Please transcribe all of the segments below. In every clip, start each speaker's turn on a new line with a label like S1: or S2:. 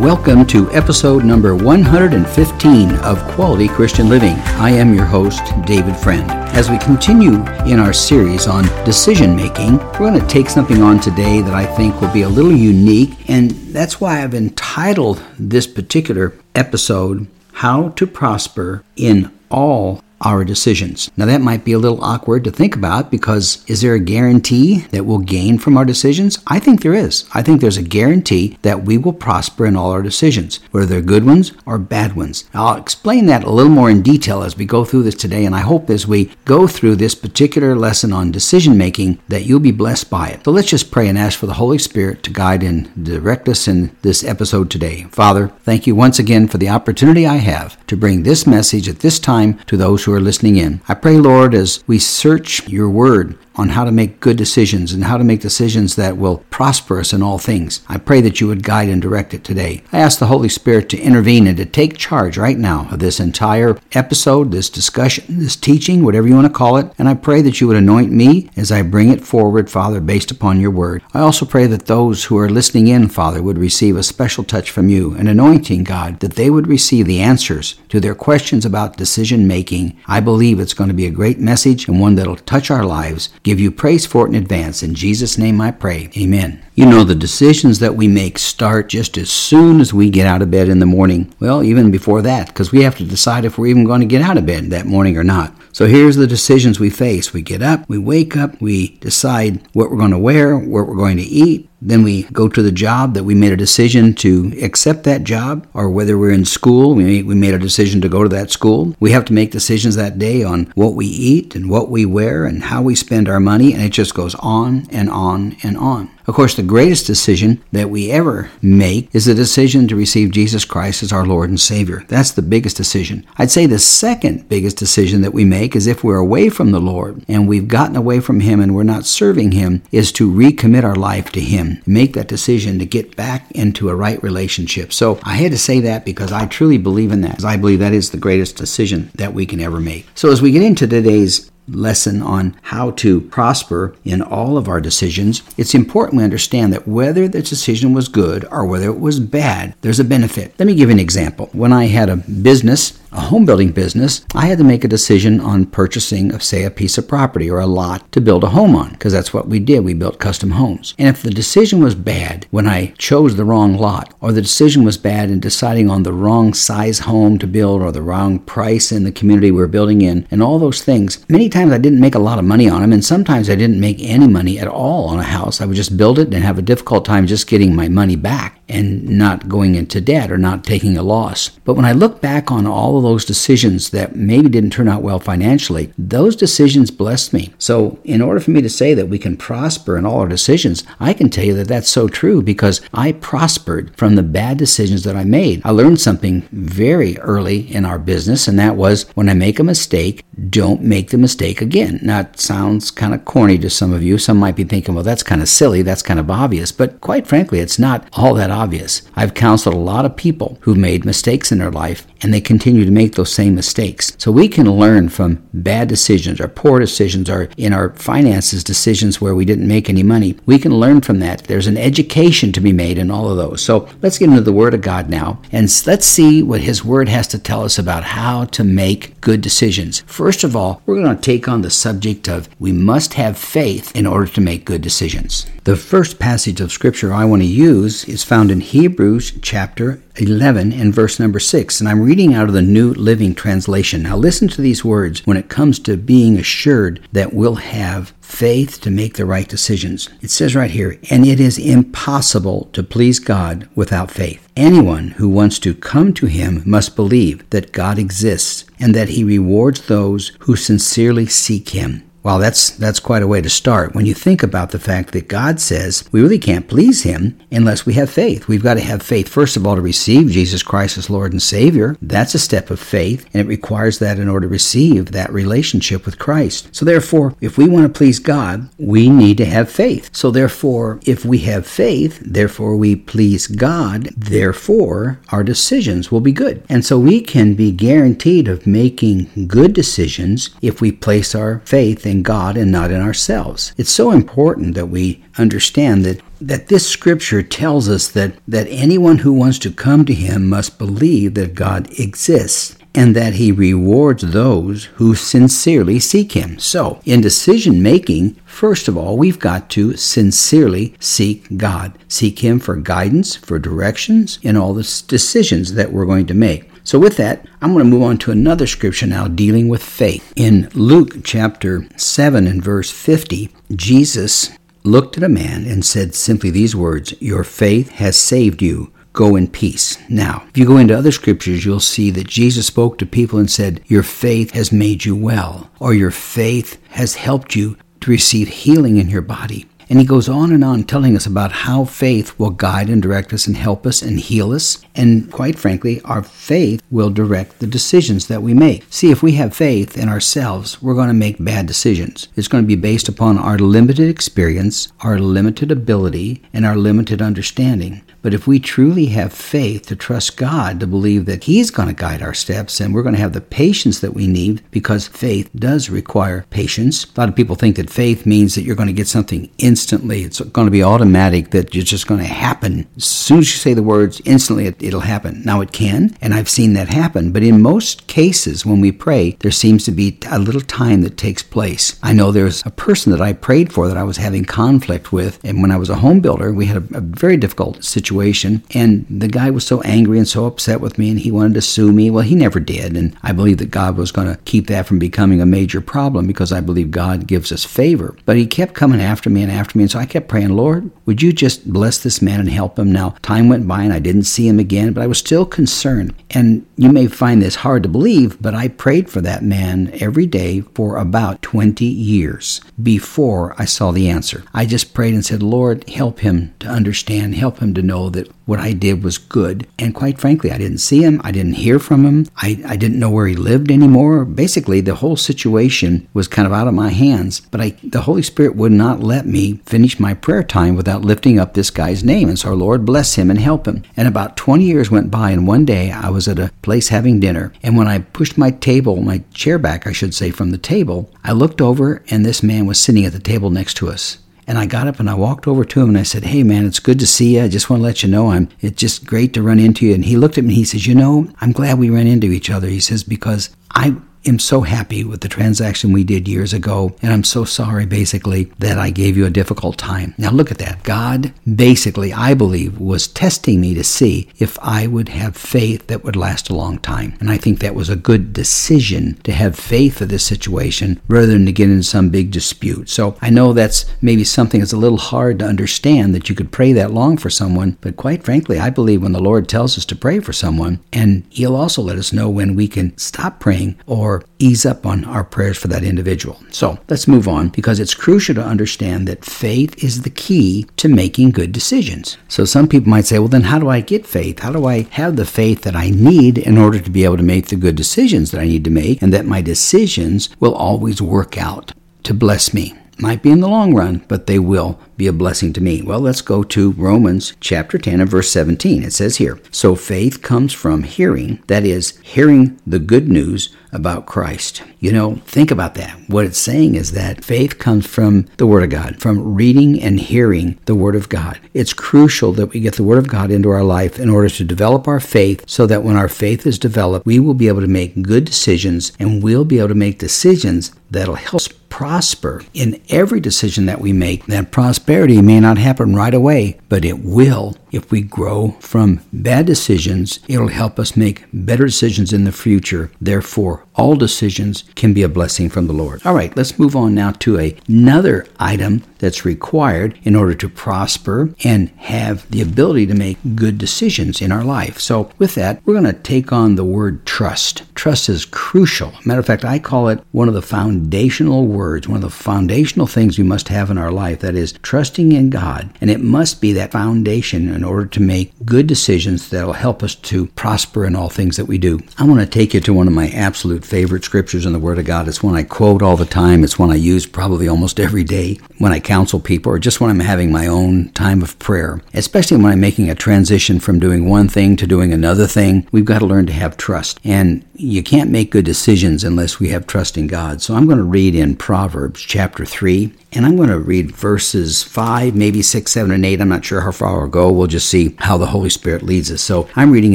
S1: Welcome to episode number 115 of Quality Christian Living. I am your host, David Friend. As we continue in our series on decision making, we're going to take something on today that I think will be a little unique, and that's why I've entitled this particular episode, How to Prosper in All our decisions. Now, that might be a little awkward to think about because is there a guarantee that we'll gain from our decisions? I think there is. I think there's a guarantee that we will prosper in all our decisions, whether they're good ones or bad ones. Now, I'll explain that a little more in detail as we go through this today, and I hope as we go through this particular lesson on decision making that you'll be blessed by it. So let's just pray and ask for the Holy Spirit to guide and direct us in this episode today. Father, thank you once again for the opportunity I have to bring this message at this time to those who are listening in. I pray, Lord, as we search your word, on how to make good decisions and how to make decisions that will prosper us in all things. I pray that you would guide and direct it today. I ask the Holy Spirit to intervene and to take charge right now of this entire episode, this discussion, this teaching, whatever you want to call it. And I pray that you would anoint me as I bring it forward, Father, based upon your word. I also pray that those who are listening in, Father, would receive a special touch from you, an anointing, God, that they would receive the answers to their questions about decision making. I believe it's going to be a great message and one that'll touch our lives Give you praise for it in advance. In Jesus' name I pray. Amen. You know, the decisions that we make start just as soon as we get out of bed in the morning. Well, even before that, because we have to decide if we're even going to get out of bed that morning or not. So here's the decisions we face. We get up, we wake up, we decide what we're going to wear, what we're going to eat, then we go to the job that we made a decision to accept that job, or whether we're in school, we, we made a decision to go to that school. We have to make decisions that day on what we eat and what we wear and how we spend our money, and it just goes on and on and on. Of course, the greatest decision that we ever make is the decision to receive Jesus Christ as our Lord and Savior. That's the biggest decision. I'd say the second biggest decision that we make is if we're away from the Lord and we've gotten away from Him and we're not serving Him, is to recommit our life to Him. Make that decision to get back into a right relationship. So I had to say that because I truly believe in that. I believe that is the greatest decision that we can ever make. So as we get into today's lesson on how to prosper in all of our decisions, it's important we understand that whether the decision was good or whether it was bad, there's a benefit. Let me give you an example. When I had a business, a home building business, I had to make a decision on purchasing, of, say, a piece of property or a lot to build a home on, because that's what we did. We built custom homes. And if the decision was bad when I chose the wrong lot, or the decision was bad in deciding on the wrong size home to build, or the wrong price in the community we we're building in, and all those things, many times I didn't make a lot of money on them, and sometimes I didn't make any money at all on a house. I would just build it and have a difficult time just getting my money back and not going into debt or not taking a loss. But when I look back on all of those decisions that maybe didn't turn out well financially, those decisions blessed me. So, in order for me to say that we can prosper in all our decisions, I can tell you that that's so true because I prospered from the bad decisions that I made. I learned something very early in our business, and that was when I make a mistake, don't make the mistake again. Now, it sounds kind of corny to some of you. Some might be thinking, well, that's kind of silly, that's kind of obvious. But quite frankly, it's not all that obvious. I've counseled a lot of people who've made mistakes in their life and they continue to make those same mistakes. So we can learn from bad decisions or poor decisions or in our finances decisions where we didn't make any money. We can learn from that. There's an education to be made in all of those. So let's get into the Word of God now and let's see what His Word has to tell us about how to make good decisions. First of all, we're going to take on the subject of we must have faith in order to make good decisions. The first passage of Scripture I want to use is found in Hebrews chapter 11 and verse number 6. And I'm reading out of the New Living Translation. Now, listen to these words when it comes to being assured that we'll have faith to make the right decisions. It says right here, and it is impossible to please God without faith. Anyone who wants to come to Him must believe that God exists and that He rewards those who sincerely seek Him. Well, that's that's quite a way to start. When you think about the fact that God says we really can't please him unless we have faith. We've got to have faith first of all to receive Jesus Christ as Lord and Savior. That's a step of faith, and it requires that in order to receive that relationship with Christ. So therefore, if we want to please God, we need to have faith. So therefore, if we have faith, therefore we please God, therefore our decisions will be good. And so we can be guaranteed of making good decisions if we place our faith in in God and not in ourselves. It's so important that we understand that that this scripture tells us that, that anyone who wants to come to him must believe that God exists and that he rewards those who sincerely seek him. So, in decision making, first of all, we've got to sincerely seek God. Seek him for guidance, for directions in all the decisions that we're going to make. So, with that, I'm going to move on to another scripture now dealing with faith. In Luke chapter 7 and verse 50, Jesus looked at a man and said simply these words Your faith has saved you go in peace. Now, if you go into other scriptures, you'll see that Jesus spoke to people and said, Your faith has made you well, or your faith has helped you to receive healing in your body. And he goes on and on telling us about how faith will guide and direct us and help us and heal us. And quite frankly, our faith will direct the decisions that we make. See, if we have faith in ourselves, we're going to make bad decisions. It's going to be based upon our limited experience, our limited ability, and our limited understanding. But if we truly have faith to trust God, to believe that He's going to guide our steps, and we're going to have the patience that we need, because faith does require patience. A lot of people think that faith means that you're going to get something instantly. It's going to be automatic, that it's just going to happen. As soon as you say the words, instantly it, it'll happen. Now it can, and I've seen that happen. But in most cases, when we pray, there seems to be a little time that takes place. I know there's a person that I prayed for that I was having conflict with, and when I was a home builder, we had a, a very difficult situation. And the guy was so angry and so upset with me, and he wanted to sue me. Well, he never did. And I believe that God was going to keep that from becoming a major problem because I believe God gives us favor. But he kept coming after me and after me. And so I kept praying, Lord, would you just bless this man and help him? Now, time went by and I didn't see him again, but I was still concerned. And you may find this hard to believe, but I prayed for that man every day for about 20 years before I saw the answer. I just prayed and said, Lord, help him to understand, help him to know that what I did was good. And quite frankly, I didn't see him. I didn't hear from him. I, I didn't know where he lived anymore. Basically, the whole situation was kind of out of my hands. But I, the Holy Spirit would not let me finish my prayer time without lifting up this guy's name. And so, our Lord, bless him and help him. And about 20 years went by, and one day I was at a place having dinner. And when I pushed my table, my chair back, I should say, from the table, I looked over, and this man was sitting at the table next to us. And I got up and I walked over to him and I said, Hey man, it's good to see you. I just want to let you know I'm it's just great to run into you. And he looked at me and he says, You know, I'm glad we ran into each other. He says, because I am so happy with the transaction we did years ago, and I'm so sorry, basically, that I gave you a difficult time. Now, look at that. God, basically, I believe, was testing me to see if I would have faith that would last a long time. And I think that was a good decision to have faith for this situation rather than to get in some big dispute. So I know that's maybe something that's a little hard to understand that you could pray that long for someone, but quite frankly, I believe when the Lord tells us to pray for someone, and He'll also let us know when we can stop praying or ease up on our prayers for that individual. So let's move on because it's crucial to understand that faith is the key to making good decisions. So some people might say, well, then how do I get faith? How do I have the faith that I need in order to be able to make the good decisions that I need to make and that my decisions will always work out to bless me? Might be in the long run, but they will be a blessing to me. Well, let's go to Romans chapter 10 and verse 17. It says here, So faith comes from hearing, that is, hearing the good news about Christ. You know, think about that. What it's saying is that faith comes from the Word of God, from reading and hearing the Word of God. It's crucial that we get the Word of God into our life in order to develop our faith so that when our faith is developed, we will be able to make good decisions and we'll be able to make decisions that'll help prosper in every decision that we make. That prosperity may not happen right away, but it will if we grow from bad decisions. It'll help us make better decisions in the future. Therefore, all decisions can be a blessing from the Lord. All right, let's move on now to a, another item that's required in order to prosper and have the ability to make good decisions in our life. So, with that, we're going to take on the word trust. Trust is crucial. Matter of fact, I call it one of the foundational words, one of the foundational things we must have in our life. That is trusting in God. And it must be that foundation in order to make good decisions that will help us to prosper in all things that we do. I want to take you to one of my absolute favorite scriptures in the Word of God. It's one I quote all the time. It's one I use probably almost every day when I counsel people or just when I'm having my own time of prayer. Especially when I'm making a transition from doing one thing to doing another thing, we've got to learn to have trust. And you can't make good decisions unless we have trust in God. So I'm going to read in Proverbs chapter 3 And I'm going to read verses 5, maybe 6, 7, and 8. I'm not sure how far I'll go. We'll just see how the Holy Spirit leads us. So I'm reading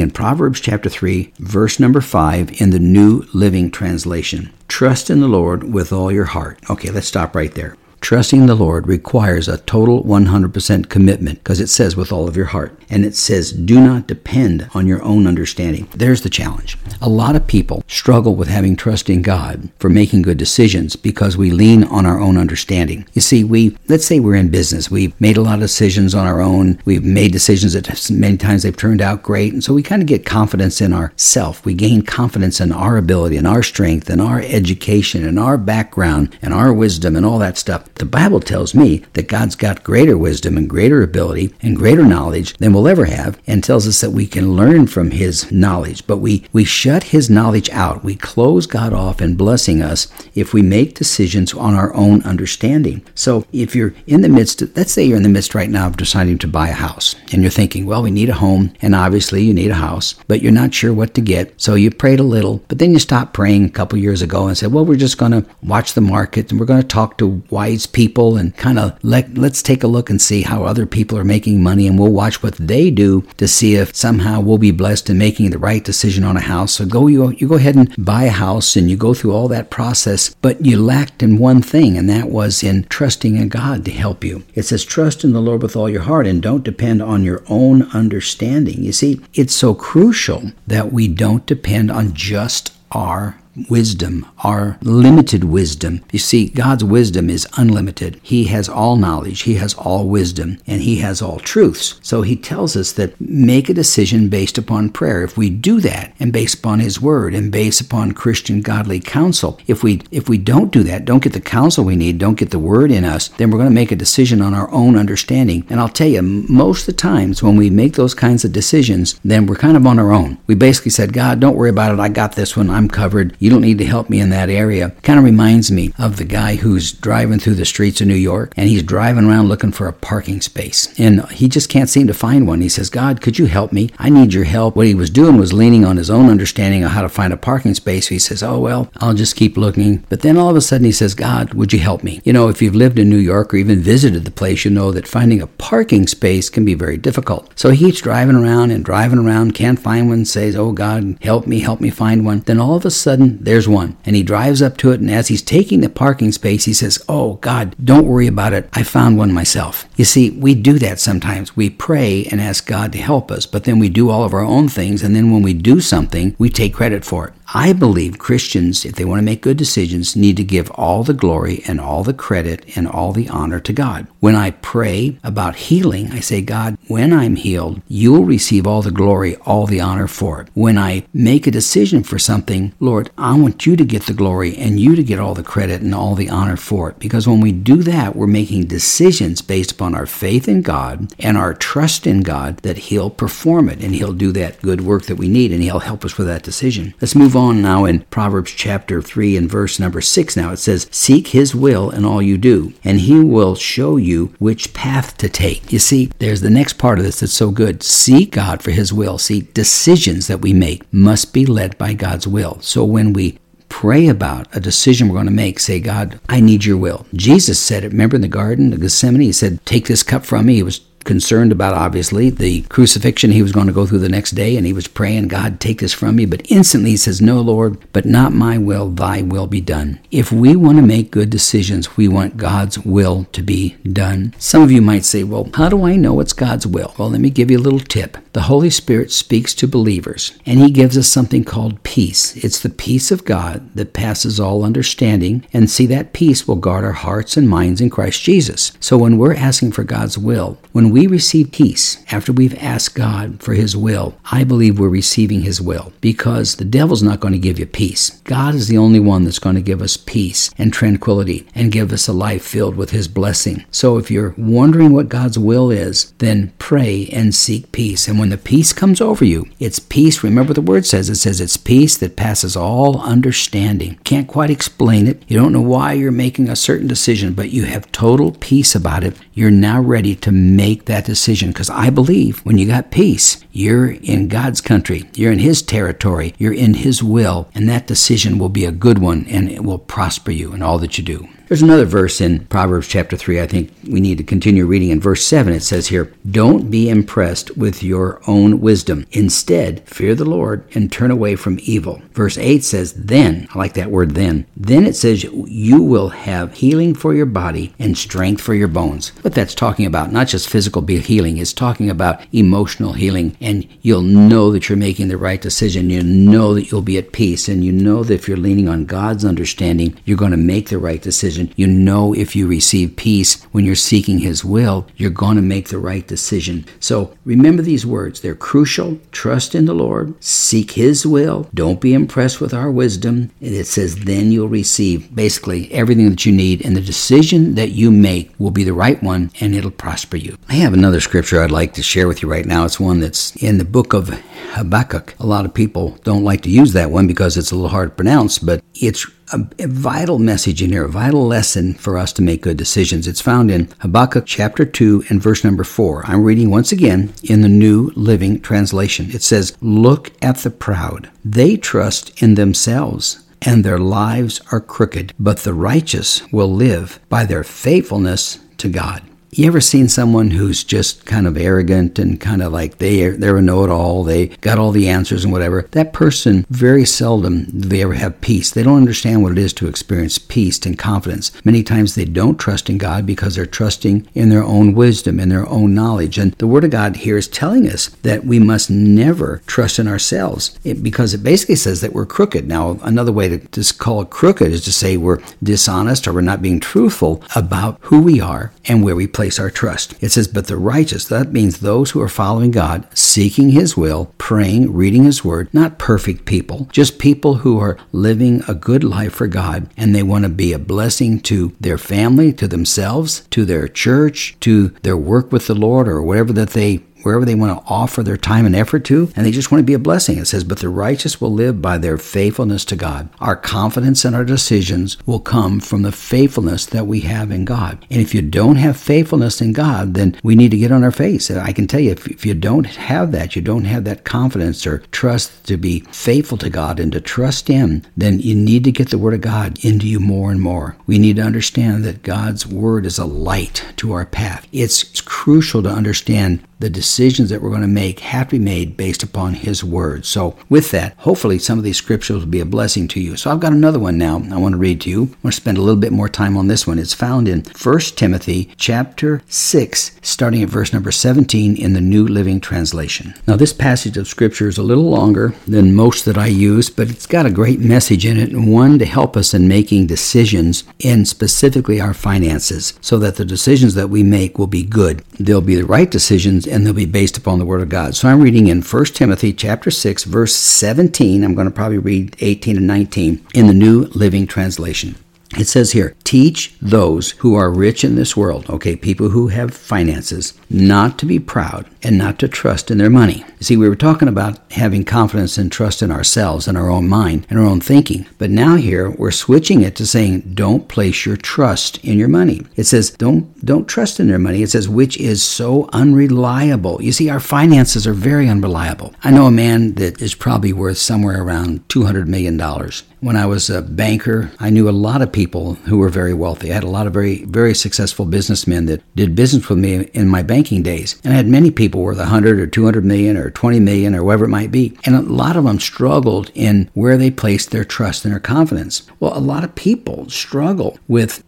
S1: in Proverbs chapter 3, verse number 5 in the New Living Translation. Trust in the Lord with all your heart. Okay, let's stop right there. Trusting the Lord requires a total 100% commitment because it says with all of your heart. And it says do not depend on your own understanding. There's the challenge. A lot of people struggle with having trust in God for making good decisions because we lean on our own understanding. You see, we, let's say we're in business. We've made a lot of decisions on our own. We've made decisions that many times they've turned out great. And so we kind of get confidence in ourself. We gain confidence in our ability and our strength and our education and our background and our wisdom and all that stuff. The Bible tells me that God's got greater wisdom and greater ability and greater knowledge than we'll ever have and tells us that we can learn from his knowledge. But we, we shut his knowledge out. We close God off in blessing us if we make decisions on our own understanding. So if you're in the midst, of, let's say you're in the midst right now of deciding to buy a house and you're thinking, well, we need a home and obviously you need a house, but you're not sure what to get. So you prayed a little, but then you stopped praying a couple years ago and said, well, we're just going to watch the market and we're going to talk to wise people and kind of let, let's take a look and see how other people are making money and we'll watch what they do to see if somehow we'll be blessed in making the right decision on a house. So go you, you go ahead and buy a house and you go through all that process, but you lacked in one thing, and that was in trusting in God to help you. It says, trust in the Lord with all your heart and don't depend on your own understanding. You see, it's so crucial that we don't depend on just our wisdom, our limited wisdom. You see, God's wisdom is unlimited. He has all knowledge, He has all wisdom, and He has all truths. So He tells us that make a decision based upon prayer. If we do that and based upon His Word and based upon Christian godly counsel, if we if we don't do that, don't get the counsel we need, don't get the Word in us, then we're going to make a decision on our own understanding. And I'll tell you, most of the times when we make those kinds of decisions, then we're kind of on our own. We basically said, God, don't worry about it. I got this one. I'm covered. You don't need to help me in that area. Kind of reminds me of the guy who's driving through the streets of New York and he's driving around looking for a parking space. And he just can't seem to find one. He says, God, could you help me? I need your help. What he was doing was leaning on his own understanding of how to find a parking space. He says, Oh, well, I'll just keep looking. But then all of a sudden he says, God, would you help me? You know, if you've lived in New York or even visited the place, you know that finding a parking space can be very difficult. So he keeps driving around and driving around, can't find one, says, Oh, God, help me, help me find one. Then all of a sudden, there's one. And he drives up to it, and as he's taking the parking space, he says, Oh, God, don't worry about it. I found one myself. You see, we do that sometimes. We pray and ask God to help us, but then we do all of our own things, and then when we do something, we take credit for it. I believe Christians, if they want to make good decisions, need to give all the glory and all the credit and all the honor to God. When I pray about healing, I say, God, when I'm healed, you will receive all the glory, all the honor for it. When I make a decision for something, Lord, I want you to get the glory and you to get all the credit and all the honor for it. Because when we do that, we're making decisions based upon our faith in God and our trust in God that He'll perform it and He'll do that good work that we need and He'll help us with that decision. Let's move on now in Proverbs chapter 3 and verse number 6 now. It says, Seek his will in all you do, and he will show you which path to take. You see, there's the next part of this that's so good. Seek God for his will. See, decisions that we make must be led by God's will. So when we pray about a decision we're going to make. Say, God, I need your will. Jesus said it. Remember in the Garden of Gethsemane? He said, Take this cup from me. He was concerned about, obviously, the crucifixion he was going to go through the next day, and he was praying, God, take this from me. But instantly he says, No, Lord, but not my will, thy will be done. If we want to make good decisions, we want God's will to be done. Some of you might say, Well, how do I know it's God's will? Well, let me give you a little tip. The Holy Spirit speaks to believers, and he gives us something called peace. It's the peace of God that passes all understanding, and see, that peace will guard our hearts and minds in Christ Jesus. So when we're asking for God's will, when we receive peace after we've asked God for His will, I believe we're receiving His will because the devil's not going to give you peace. God is the only one that's going to give us peace and tranquility and give us a life filled with His blessing. So if you're wondering what God's will is, then pray and seek peace. And when the peace comes over you, it's peace. Remember the word says it says it's peace that passes all understanding. Can't quite explain it. You don't know why you're making a certain decision, but you have total peace about it. You're now ready to make that decision because I believe when you got peace, you're in God's country, you're in His territory, you're in His will, and that decision will be a good one and it will prosper you in all that you do. There's another verse in Proverbs chapter 3. I think we need to continue reading. In verse 7, it says here, Don't be impressed with your own wisdom. Instead, fear the Lord and turn away from evil. Verse 8 says, Then, I like that word then, then it says, You will have healing for your body and strength for your bones. What that's talking about, not just physical healing, it's talking about emotional healing. And you'll know that you're making the right decision. You know that you'll be at peace. And you know that if you're leaning on God's understanding, you're going to make the right decision. You know if you receive peace when you're seeking His will, you're going to make the right decision. So remember these words. They're crucial. Trust in the Lord. Seek His will. Don't be impressed with our wisdom. And it says, then you'll receive basically everything that you need. And the decision that you make will be the right one and it'll prosper you. I have another scripture I'd like to share with you right now. It's one that's in the book of Habakkuk. A lot of people don't like to use that one because it's a little hard to pronounce, but it's a, a, vital message in here, a vital lesson for us to make good decisions. It's found in Habakkuk chapter 2 and verse number 4. I'm reading once again in the New Living Translation. It says, Look at the proud. They trust in themselves, and their lives are crooked, but the righteous will live by their faithfulness to God. You ever seen someone who's just kind of arrogant and kind of like they they're a know-it-all, they got all the answers and whatever? That person very seldom do they ever have peace. They don't understand what it is to experience peace and confidence. Many times they don't trust in God because they're trusting in their own wisdom, in their own knowledge. And the Word of God here is telling us that we must never trust in ourselves it, because it basically says that we're crooked. Now, another way to just call it crooked is to say we're dishonest or we're not being truthful about who we are and where we place place our trust. It says, But the righteous, that means those who are following God, seeking His will, praying, reading His word, not perfect people, just people who are living a good life for God and they want to be a blessing to their family, to themselves, to their church, to their work with the Lord, or whatever that they wherever they want to offer their time and effort to, and they just want to be a blessing. It says, But the righteous will live by their faithfulness to God. Our confidence in our decisions will come from the faithfulness that we have in God. And if you don't have faithfulness in God, then we need to get on our face. And I can tell you, if, if you don't have that, you don't have that confidence or trust to be faithful to God and to trust Him, then you need to get the Word of God into you more and more. We need to understand that God's Word is a light to our path. It's crucial to understand the decisions that we're going to make have to be made based upon His Word. So, with that, hopefully some of these scriptures will be a blessing to you. So, I've got another one now I want to read to you. I want to spend a little bit more time on this one. It's found in 1 Timothy chapter 6, starting at verse number 17 in the New Living Translation. Now, this passage of Scripture is a little longer than most that I use, but it's got a great message in it and one to help us in making decisions in specifically our finances so that the decisions that we make will be good. They'll be the right decisions and they'll be based upon the Word of God. So I'm reading in 1 Timothy chapter 6, verse 17. I'm going to probably read 18 and 19 in the New Living Translation. It says here, teach those who are rich in this world, okay, people who have finances, not to be proud and not to trust in their money. You see, we were talking about having confidence and trust in ourselves and our own mind and our own thinking. But now here we're switching it to saying don't place your trust in your money. It says don't don't trust in their money. It says which is so unreliable. You see, our finances are very unreliable. I know a man that is probably worth somewhere around 200 million dollars. When I was a banker, I knew a lot of people who were very wealthy. I had a lot of very, very successful businessmen that did business with me in my banking days. And I had many people worth 100 or 200 million or 20 million or whatever it might be. And a lot of them struggled in where they placed their trust and their confidence. Well, a lot of people struggle with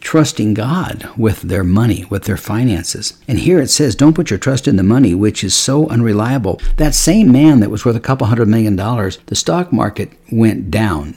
S1: trusting God with their money, with their finances. And here it says, don't put your trust in the money, which is so unreliable. That same man that was worth a couple hundred million dollars, the stock market went down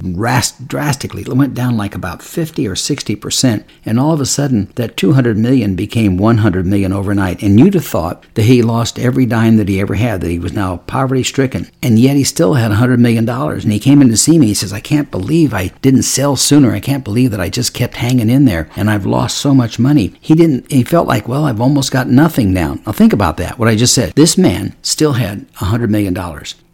S1: drastically. It went down like about 50 or 60 percent. And all of a sudden, that 200 million became 100 million overnight. And you'd have thought that he lost every dime that he ever had, that he was now poverty stricken. And yet he still had 100 million dollars. And he came in to see me. He says, I can't believe I didn't sell sooner. I can't believe that I just kept hanging in there and I've lost so much money. He didn't, he felt like, well, I've almost got nothing now. Now think about that, what I just said. This man still had $100 million.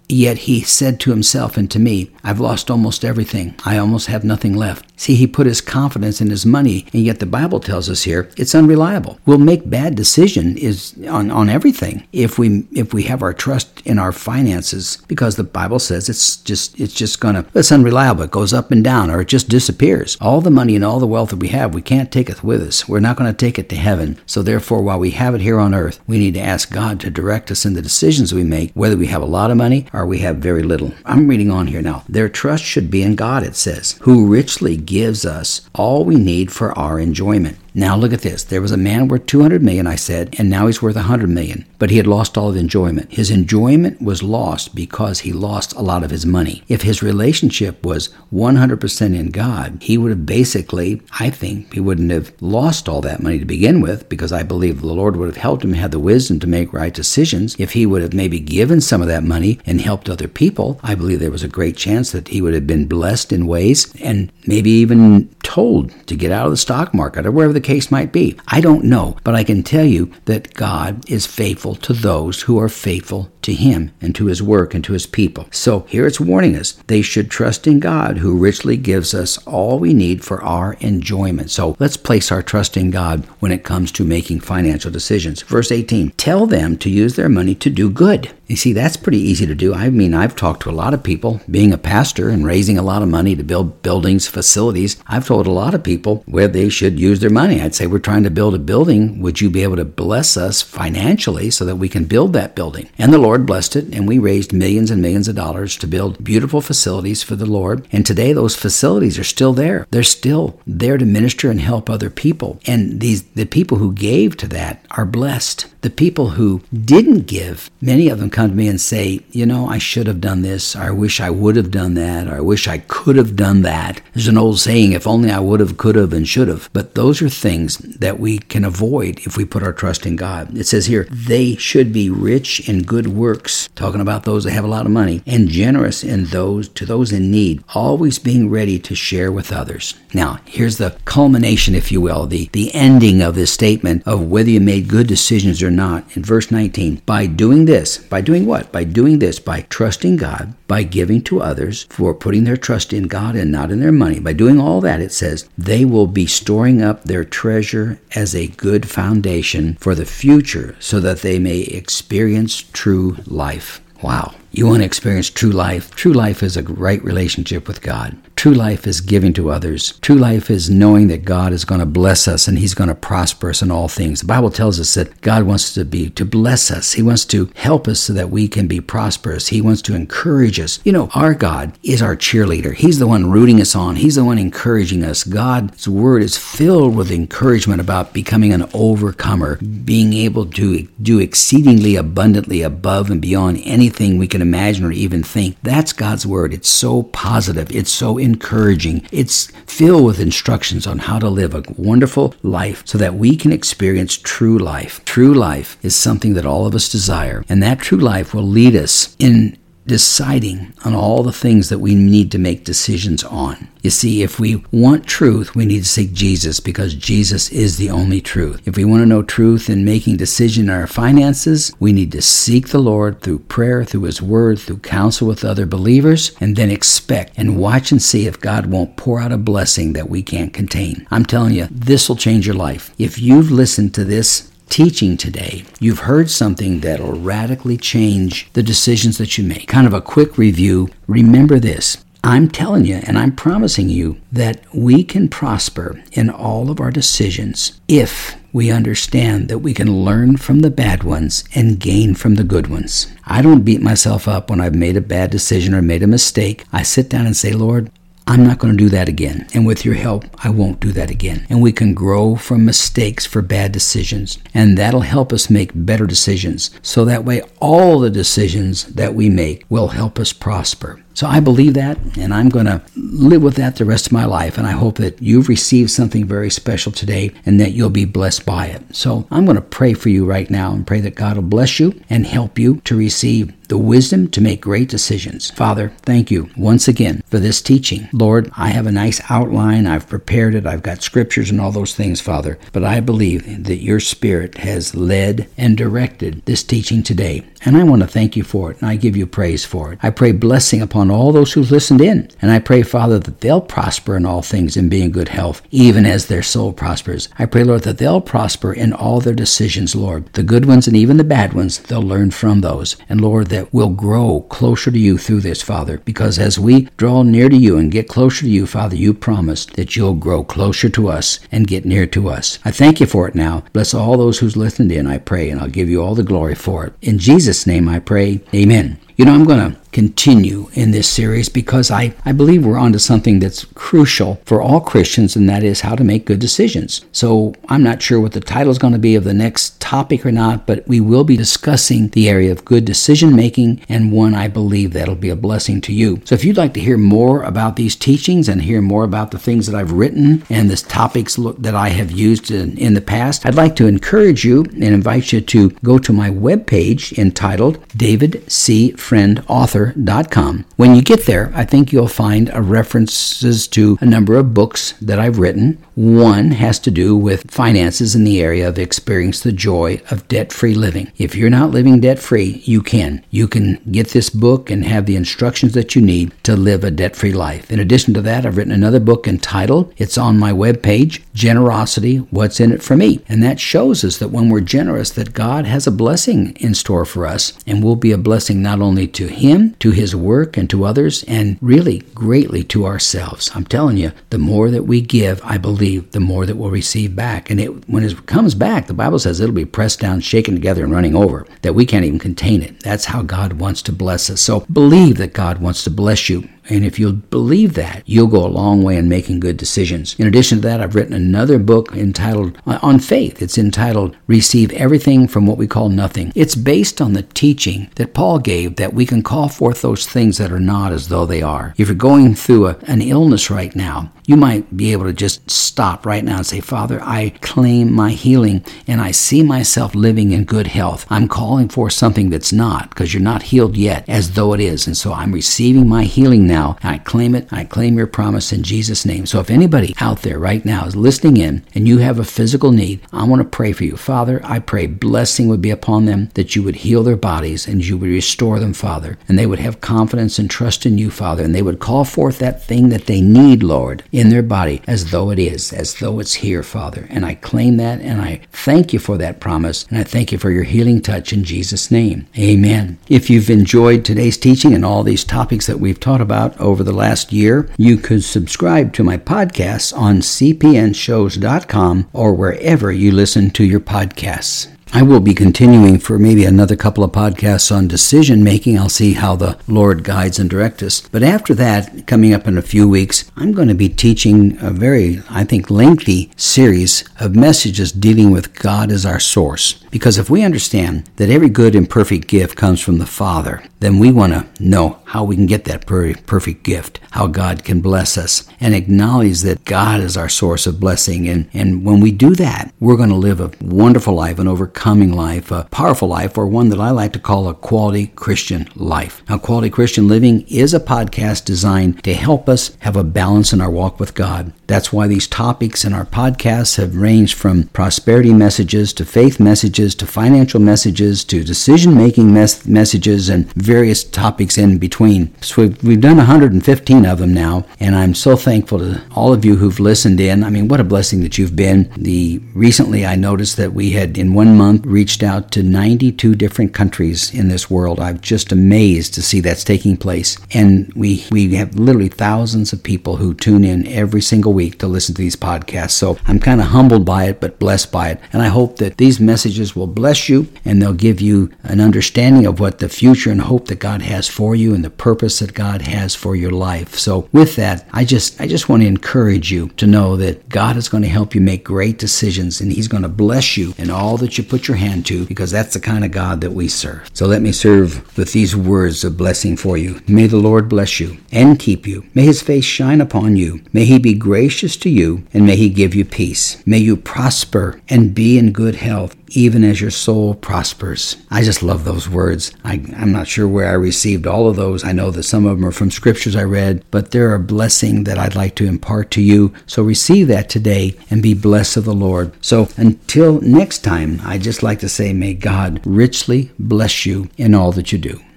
S1: Yet he said to himself and to me, I've lost almost everything. I almost have nothing left. See, he put his confidence in his money, and yet the Bible tells us here it's unreliable. We'll make bad decision is on, on everything if we if we have our trust in our finances, because the Bible says it's just it's just gonna it's unreliable. It goes up and down, or it just disappears. All the money and all the wealth that we have, we can't take it with us. We're not going to take it to heaven. So therefore, while we have it here on earth, we need to ask God to direct us in the decisions we make, whether we have a lot of money or we have very little. I'm reading on here now. Their trust should be in God, it says, who richly gives us all we need for our enjoyment. Now look at this. There was a man worth 200 million, I said, and now he's worth 100 million. But he had lost all of enjoyment. His enjoyment was lost because he lost a lot of his money. If his relationship was 100% in God, he would have basically, I think, he wouldn't have lost all that money to begin with because I believe the Lord would have helped him have the wisdom to make right decisions. If he would have maybe given some of that money and helped other people, I believe there was a great chance that he would have been blessed in ways and maybe even told to get out of the stock market or wherever the case might be. I don't know, but I can tell you that God is faithful to those who are faithful to Him and to His work and to His people. So here it's warning us they should trust in God who richly gives us all we need for our enjoyment. So let's place our trust in God when it comes to making financial decisions. Verse 18 Tell them to use their money to do good. You see, that's pretty easy to do. I mean, I've talked to a lot of people, being a pastor and raising a lot of money to build buildings, facilities. I've told a lot of people where they should use their money. I'd say, We're trying to build a building. Would you be able to bless us financially so that we can build that building? And the Lord blessed it, and we raised millions and millions of dollars to build beautiful facilities for the Lord. And today, those facilities are still there. They're still there to minister and help other people. And these the people who gave to that are blessed. The people who didn't give, many of them come to me and say, you know, I should have done this, or I wish I would have done that, or I wish I could have done that. There's an old saying, if only I would have, could have, and should have. But those are things that we can avoid if we put our trust in God. It says here, they should be rich in good works, talking about those that have a lot of money, and generous in those to those in need, always being ready to share with others. Now, here's the culmination, if you will, the, the ending of this statement of whether you made good decisions or not. In verse 19, by doing this, by doing what? By doing this, by trusting God, by giving to others, for putting their trust in God and not in their money. By doing all that, it says, they will be storing up their treasure as a good foundation for the future so that they may experience true life. Wow. You want to experience true life? True life is a right relationship with God. True life is giving to others. True life is knowing that God is going to bless us and He's going to prosper us in all things. The Bible tells us that God wants to be to bless us. He wants to help us so that we can be prosperous. He wants to encourage us. You know, our God is our cheerleader. He's the one rooting us on. He's the one encouraging us. God's word is filled with encouragement about becoming an overcomer, being able to do exceedingly abundantly above and beyond anything we can imagine or even think. That's God's word. It's so positive. It's so encouraging. It's filled with instructions on how to live a wonderful life so that we can experience true life. True life is something that all of us desire, and that true life will lead us in deciding on all the things that we need to make decisions on. You see, if we want truth, we need to seek Jesus because Jesus is the only truth. If we want to know truth in making decisions in our finances, we need to seek the Lord through prayer, through His Word, through counsel with other believers, and then expect and watch and see if God won't pour out a blessing that we can't contain. I'm telling you, this will change your life. If you've listened to this teaching today, you've heard something that'll radically change the decisions that you make. Kind of a quick review. Remember this. I'm telling you and I'm promising you that we can prosper in all of our decisions if we understand that we can learn from the bad ones and gain from the good ones. I don't beat myself up when I've made a bad decision or made a mistake. I sit down and say, Lord, I'm not going to do that again. And with your help, I won't do that again. And we can grow from mistakes for bad decisions. And that'll help us make better decisions. So that way, all the decisions that we make will help us prosper. So I believe that, and I'm going to live with that the rest of my life. And I hope that you've received something very special today and that you'll be blessed by it. So I'm going to pray for you right now and pray that God will bless you and help you to receive the wisdom to make great decisions. Father, thank you once again for this teaching. Lord, I have a nice outline. I've prepared it. I've got scriptures and all those things, Father. But I believe that your Spirit has led and directed this teaching today. And I want to thank you for it, and I give you praise for it. I pray blessing upon all those who've listened in. And I pray, Father, that they'll prosper in all things and be in good health, even as their soul prospers. I pray, Lord, that they'll prosper in all their decisions, Lord. The good ones and even the bad ones, they'll learn from those. And Lord, that we'll grow closer to you through this, Father, because as we draw near to you and get closer to you, Father, you promised that you'll grow closer to us and get near to us. I thank you for it now. Bless all those who's listened in, I pray, and I'll give you all the glory for it. In Jesus' name I pray. Amen. You know, I'm going to continue in this series because I, I believe we're onto something that's crucial for all Christians, and that is how to make good decisions. So I'm not sure what the title is going to be of the next topic or not, but we will be discussing the area of good decision making, and one I believe that'll be a blessing to you. So if you'd like to hear more about these teachings and hear more about the things that I've written and the topics that I have used in, in the past, I'd like to encourage you and invite you to go to my webpage entitled David C. Friend Author author.com. When you get there, I think you'll find references to a number of books that I've written. One has to do with finances in the area of experience the joy of debt free living. If you're not living debt free, you can. You can get this book and have the instructions that you need to live a debt free life. In addition to that, I've written another book entitled, it's on my webpage, Generosity What's in It for Me. And that shows us that when we're generous, that God has a blessing in store for us and will be a blessing not only to Him, to his work and to others, and really greatly to ourselves. I'm telling you, the more that we give, I believe, the more that we'll receive back. And it, when it comes back, the Bible says it'll be pressed down, shaken together, and running over, that we can't even contain it. That's how God wants to bless us. So believe that God wants to bless you and if you'll believe that, you'll go a long way in making good decisions. In addition to that, I've written another book entitled uh, On Faith. It's entitled Receive Everything from What We Call Nothing. It's based on the teaching that Paul gave that we can call forth those things that are not as though they are. If you're going through a, an illness right now, you might be able to just stop right now and say, Father, I claim my healing and I see myself living in good health. I'm calling for something that's not because you're not healed yet as though it is. And so I'm receiving my healing now. I claim it. I claim your promise in Jesus' name. So if anybody out there right now is listening in and you have a physical need, I want to pray for you. Father, I pray blessing would be upon them, that you would heal their bodies and you would restore them, Father. And they would have confidence and trust in you, Father. And they would call forth that thing that they need, Lord in their body as though it is, as though it's here, Father. And I claim that and I thank you for that promise. And I thank you for your healing touch in Jesus' name. Amen. If you've enjoyed today's teaching and all these topics that we've taught about over the last year, you could subscribe to my podcasts on cpnshows.com or wherever you listen to your podcasts. I will be continuing for maybe another couple of podcasts on decision making. I'll see how the Lord guides and directs us. But after that, coming up in a few weeks, I'm going to be teaching a very, I think, lengthy series of messages dealing with God as our source. Because if we understand that every good and perfect gift comes from the Father, then we want to know how we can get that perfect gift, how God can bless us, and acknowledge that God is our source of blessing. And, and when we do that, we're going to live a wonderful life, an overcoming life, a powerful life, or one that I like to call a quality Christian life. Now, Quality Christian Living is a podcast designed to help us have a balance in our walk with God. That's why these topics in our podcasts have ranged from prosperity messages to faith messages to financial messages to decision making mes- messages and various topics in between. So we've, we've done 115 of them now, and I'm so thankful to all of you who've listened in. I mean, what a blessing that you've been. The recently I noticed that we had in one month reached out to 92 different countries in this world. I'm just amazed to see that's taking place, and we we have literally thousands of people who tune in every single week to listen to these podcasts. So I'm kind of humbled by it, but blessed by it. And I hope that these messages will bless you and they'll give you an understanding of what the future and hope that God has for you and the purpose that God has for your life. So with that, I just I just want to encourage you to know that God is going to help you make great decisions and he's going to bless you in all that you put your hand to because that's the kind of God that we serve. So let me serve with these words of blessing for you. May the Lord bless you and keep you. May his face shine upon you. May he be gracious to you and may he give you peace. May you prosper and be in good health even as your soul prospers. I just love those words. I, am not sure where I received all of those. I know that some of them are from scriptures I read, but they're a blessing that I'd like to impart to you. So receive that today and be blessed of the Lord. So until next time, I just like to say, may God richly bless you in all that you do.